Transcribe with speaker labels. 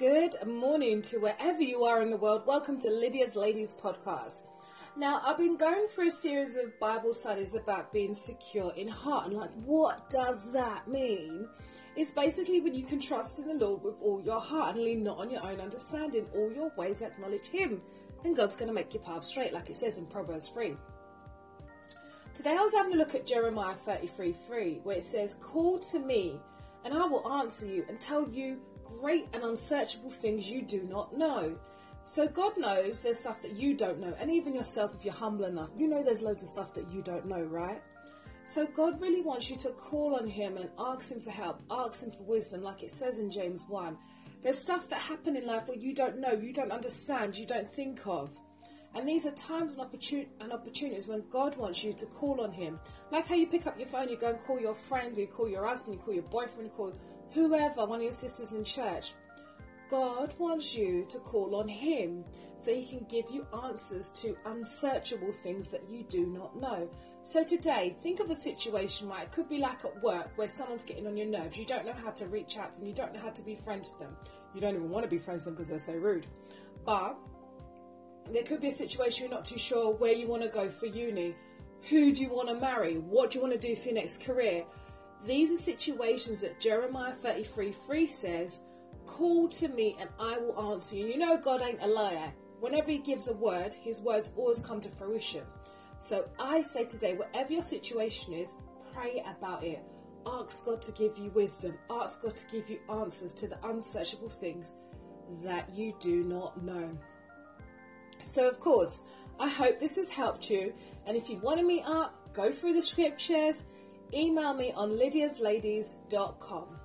Speaker 1: Good morning to wherever you are in the world. Welcome to Lydia's Ladies podcast. Now, I've been going through a series of Bible studies about being secure in heart and like, what does that mean? It's basically when you can trust in the Lord with all your heart and lean not on your own understanding. All your ways acknowledge Him, and God's going to make your path straight, like it says in Proverbs 3. Today, I was having a look at Jeremiah 33 3, where it says, Call to me, and I will answer you and tell you great and unsearchable things you do not know. So God knows there's stuff that you don't know, and even yourself, if you're humble enough, you know there's loads of stuff that you don't know, right? So God really wants you to call on Him and ask Him for help, ask Him for wisdom, like it says in James 1. There's stuff that happen in life where you don't know, you don't understand, you don't think of. And these are times and, opportun- and opportunities when God wants you to call on Him. Like how you pick up your phone, you go and call your friend, you call your husband, you call your boyfriend, you call whoever, one of your sisters in church. God wants you to call on Him so He can give you answers to unsearchable things that you do not know. So today, think of a situation where it could be like at work where someone's getting on your nerves. You don't know how to reach out to them, you don't know how to be friends to them. You don't even want to be friends with them because they're so rude. But there could be a situation you're not too sure where you want to go for uni. Who do you want to marry? What do you want to do for your next career? These are situations that Jeremiah 33 3 says, Call to me and I will answer you. You know, God ain't a liar. Whenever He gives a word, His words always come to fruition. So I say today, whatever your situation is, pray about it. Ask God to give you wisdom. Ask God to give you answers to the unsearchable things that you do not know. So, of course, I hope this has helped you. And if you want to meet up, go through the scriptures, email me on lydiasladies.com.